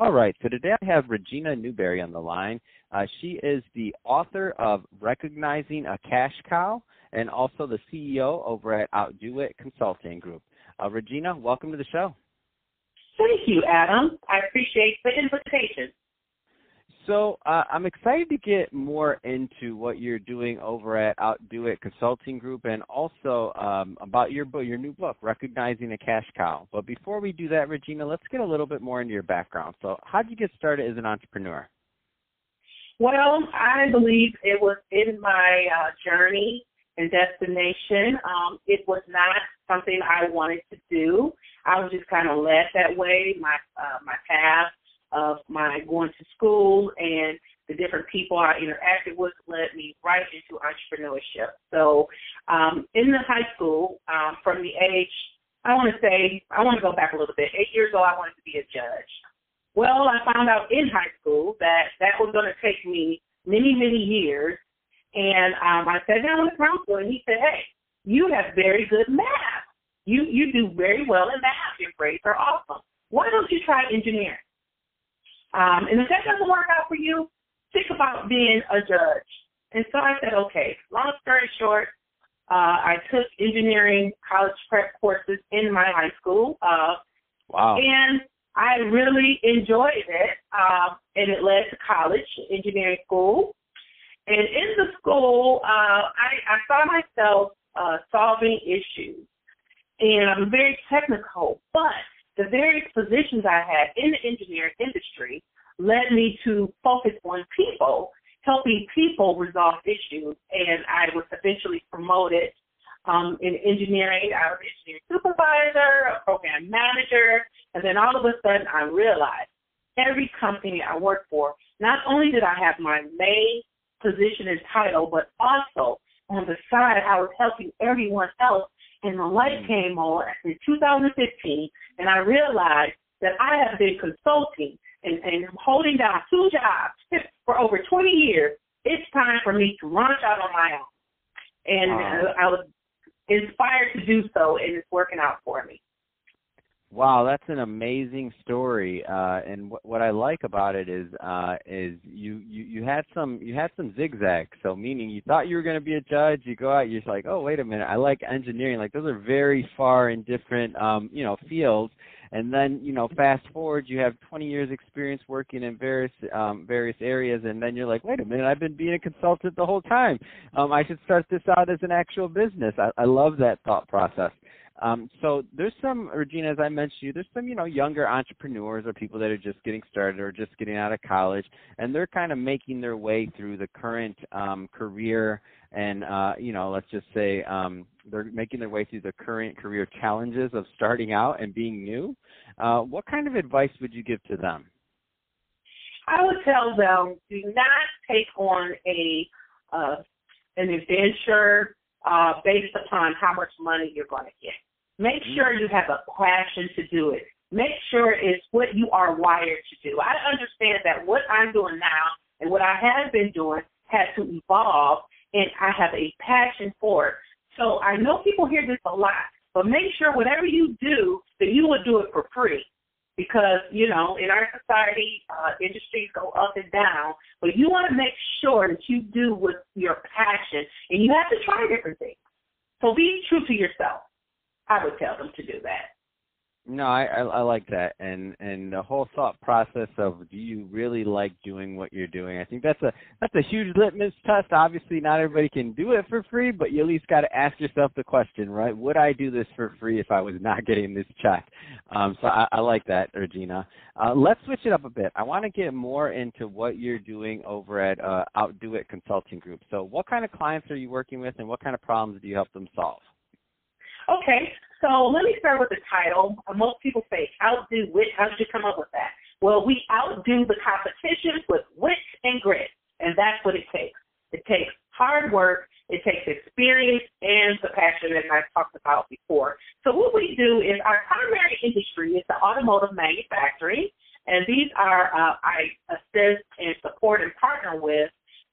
All right, so today I have Regina Newberry on the line. Uh, she is the author of Recognizing a Cash Cow and also the CEO over at Outdo It Consulting Group. Uh, Regina, welcome to the show. Thank you, Adam. I appreciate the invitation. So uh, I'm excited to get more into what you're doing over at Outdo It Consulting Group, and also um, about your book, your new book, Recognizing a Cash Cow. But before we do that, Regina, let's get a little bit more into your background. So, how did you get started as an entrepreneur? Well, I believe it was in my uh, journey and destination. Um, it was not something I wanted to do. I was just kind of led that way. My uh, my path of my going to school and the different people I interacted with led me right into entrepreneurship. So, um, in the high school, um, from the age, I want to say, I want to go back a little bit. Eight years old, I wanted to be a judge. Well, I found out in high school that that was going to take me many, many years. And um, I sat down with the counselor, and he said, "Hey, you have very good math. You you do very well in math. Your grades are awesome. Why don't you try engineering?" Um, and if that doesn't work out for you, think about being a judge. And so I said, okay, long story short, uh, I took engineering college prep courses in my high school. Uh, wow. And I really enjoyed it. Uh, and it led to college, engineering school. And in the school, uh, I, I saw myself uh, solving issues. And I'm very technical, but the various positions I had in the engineering industry led me to focus on people, helping people resolve issues. And I was eventually promoted um, in engineering. I was engineering supervisor, a program manager, and then all of a sudden I realized every company I worked for, not only did I have my main position and title, but also on the side I was helping everyone else and the light mm. came on in 2015, and I realized that I have been consulting and, and holding down two jobs for over 20 years. It's time for me to launch out on my own. And wow. Uh, I was inspired to do so, and it's working out for me. Wow, that's an amazing story. Uh, and what, what I like about it is, uh, is you, you, you had some, you had some zigzags. So meaning you thought you were going to be a judge, you go out, you're like, oh, wait a minute, I like engineering. Like those are very far in different, um, you know, fields. And then, you know, fast forward, you have 20 years experience working in various, um, various areas. And then you're like, wait a minute, I've been being a consultant the whole time. Um, I should start this out as an actual business. I, I love that thought process. Um, so there's some, Regina, as I mentioned you, there's some, you know, younger entrepreneurs or people that are just getting started or just getting out of college, and they're kind of making their way through the current um, career and, uh, you know, let's just say um, they're making their way through the current career challenges of starting out and being new. Uh, what kind of advice would you give to them? I would tell them do not take on a uh, an adventure uh, based upon how much money you're going to get. Make sure you have a passion to do it. Make sure it's what you are wired to do. I understand that what I'm doing now and what I have been doing had to evolve, and I have a passion for it. So I know people hear this a lot, but make sure whatever you do, that you will do it for free. Because, you know, in our society, uh, industries go up and down, but you want to make sure that you do with your passion, and you have to try different things. So be true to yourself. I would tell them to do that. No, I, I I like that, and and the whole thought process of do you really like doing what you're doing? I think that's a that's a huge litmus test. Obviously, not everybody can do it for free, but you at least got to ask yourself the question, right? Would I do this for free if I was not getting this check? Um, so I, I like that, Regina. Uh, let's switch it up a bit. I want to get more into what you're doing over at uh, Outdo It Consulting Group. So, what kind of clients are you working with, and what kind of problems do you help them solve? Okay, so let me start with the title. Most people say, outdo it. How did you come up with that? Well, we outdo the competition with wit and grit, and that's what it takes. It takes hard work, it takes experience, and the passion that I've talked about before. So what we do is our primary industry is the automotive manufacturing, and these are uh, I assist and support and partner with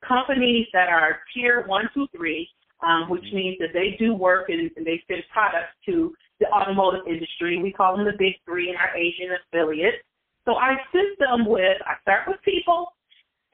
companies that are tier one, two, three, um, which means that they do work and, and they send products to the automotive industry. We call them the big three in our Asian affiliates. So I assist them with, I start with people,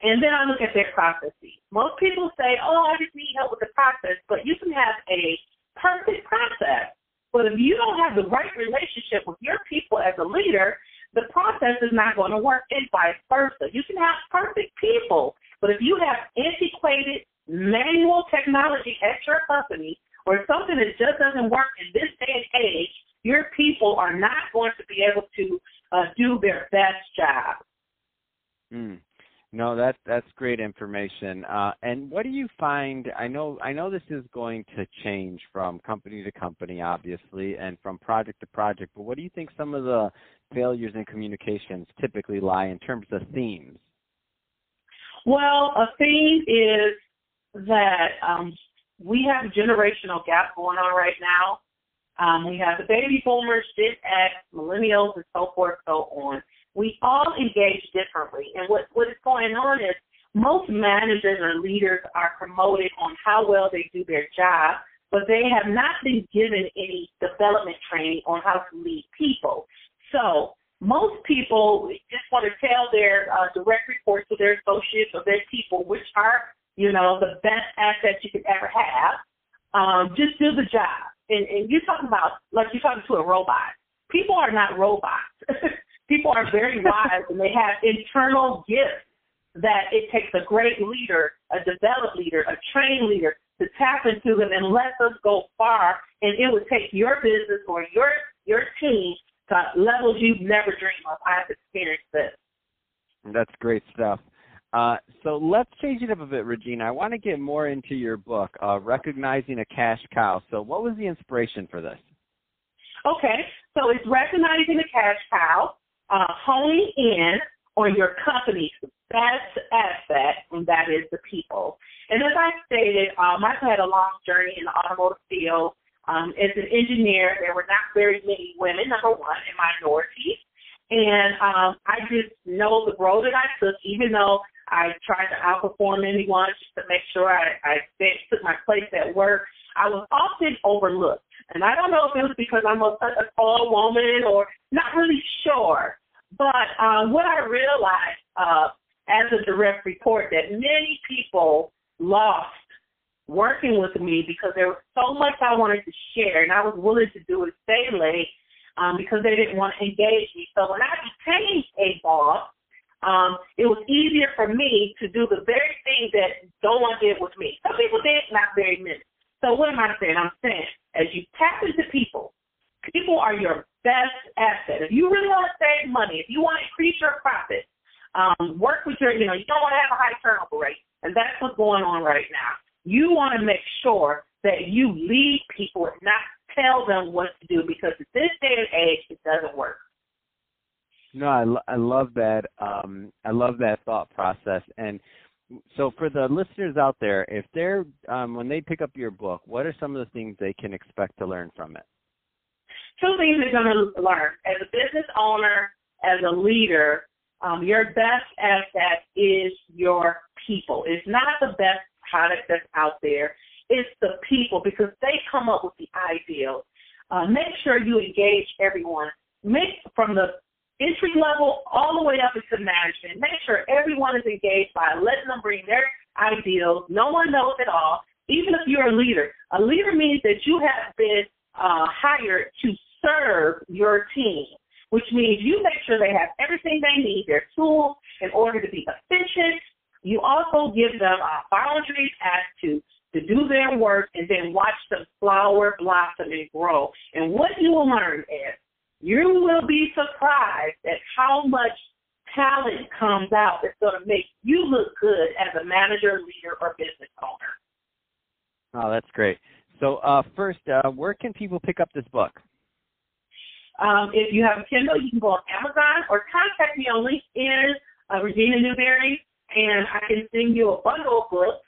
and then I look at their processes. Most people say, oh, I just need help with the process, but you can have a perfect process. But if you don't have the right relationship with your people as a leader, the process is not going to work, and vice versa. You can have perfect people, but if you have antiquated manual technology at your company or something that just doesn't work in this day and age, your people are not going to be able to uh, do their best job. Mm. No, that that's great information. Uh, and what do you find? I know I know this is going to change from company to company, obviously, and from project to project. But what do you think some of the failures in communications typically lie in terms of themes? Well, a theme is that um, we have a generational gap going on right now. Um, we have the baby boomers, Gen X, millennials, and so forth, so on. We all engage differently. And what, what is going on is most managers or leaders are promoted on how well they do their job, but they have not been given any development training on how to lead people. So most people just want to tell their uh, direct reports to their associates or their people, which are, you know, the best assets you could ever have. Um, just do the job and, and you're talking about like you're talking to a robot. People are not robots. People are very wise and they have internal gifts that it takes a great leader, a developed leader, a trained leader to tap into them and let them go far. And it would take your business or your your team to levels you've never dreamed of. I've experienced this. That's great stuff. Uh, so let's change it up a bit, Regina. I want to get more into your book, uh, Recognizing a Cash Cow. So, what was the inspiration for this? Okay, so it's recognizing a cash cow, uh, honing in on your company's best asset, and that is the people. And as I stated, um, I've had a long journey in the automotive field. Um, as an engineer, there were not very many women, number one, and minorities. And um, I just know the road that I took, even though Tried to outperform anyone just to make sure I, I took my place at work. I was often overlooked. And I don't know if it was because I'm a, a tall woman or not really sure. But um, what I realized uh, as a direct report that many people lost working with me because there was so much I wanted to share, and I was willing to do it late um, because they didn't want to engage me. So when I became a boss, um, it was easier for me to do the very thing that no one did with me. Some people did, not very many. So what am I saying? I'm saying as you tap into people, people are your best asset. If you really want to save money, if you want to increase your profit, um, work with your, you know, you don't want to have a high turnover rate, and that's what's going on right now. You want to make sure that you lead people not tell them what to do because at this day and age, it doesn't work. No, I, I love that. Um, I love that thought process. And so, for the listeners out there, if they're um, when they pick up your book, what are some of the things they can expect to learn from it? Two things they're going to learn as a business owner, as a leader. Um, your best asset is your people. It's not the best product that's out there. It's the people because they come up with the ideal. Uh, make sure you engage everyone. Make from the entry level all the way up into management. Make sure everyone is engaged by letting them bring their ideals. No one knows it all. Even if you're a leader, a leader means that you have been uh, hired to serve your team, which means you make sure they have everything they need, their tools, in order to be efficient. You also give them uh, boundaries as to to do their work and then watch them flower, blossom, and grow. And what you will learn is you will be surprised at how much talent comes out that's going to make you look good as a manager, leader, or business owner. Oh, that's great. So, uh, first, uh, where can people pick up this book? Um, if you have a Kindle, you can go on Amazon or contact me on LinkedIn, uh, Regina Newberry, and I can send you a bundle of books.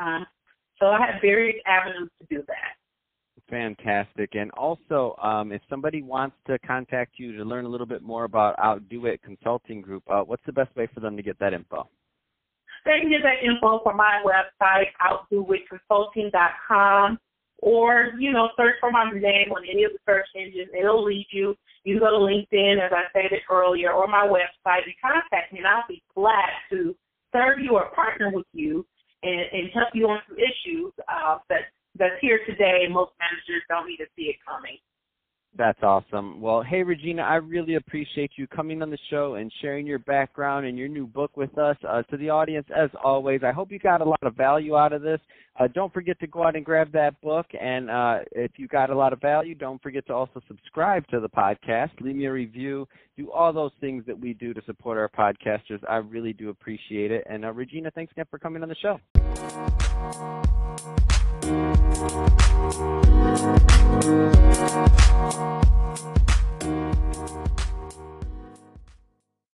Um, so I have various avenues to do that. Fantastic. And also, um, if somebody wants to contact you to learn a little bit more about Outdo It Consulting Group, uh, what's the best way for them to get that info? They can get that info from my website, outdoitconsulting.com, or, you know, search for my name on any of the search engines. It'll lead you. You can go to LinkedIn, as I stated earlier, or my website and contact me, and I'll be glad to serve you or partner with you and, and help you on some issues uh, that that's here today. Most managers don't even see it coming. That's awesome. Well, hey, Regina, I really appreciate you coming on the show and sharing your background and your new book with us. Uh, to the audience, as always, I hope you got a lot of value out of this. Uh, don't forget to go out and grab that book. And uh, if you got a lot of value, don't forget to also subscribe to the podcast, leave me a review, do all those things that we do to support our podcasters. I really do appreciate it. And uh, Regina, thanks again for coming on the show. Thank you.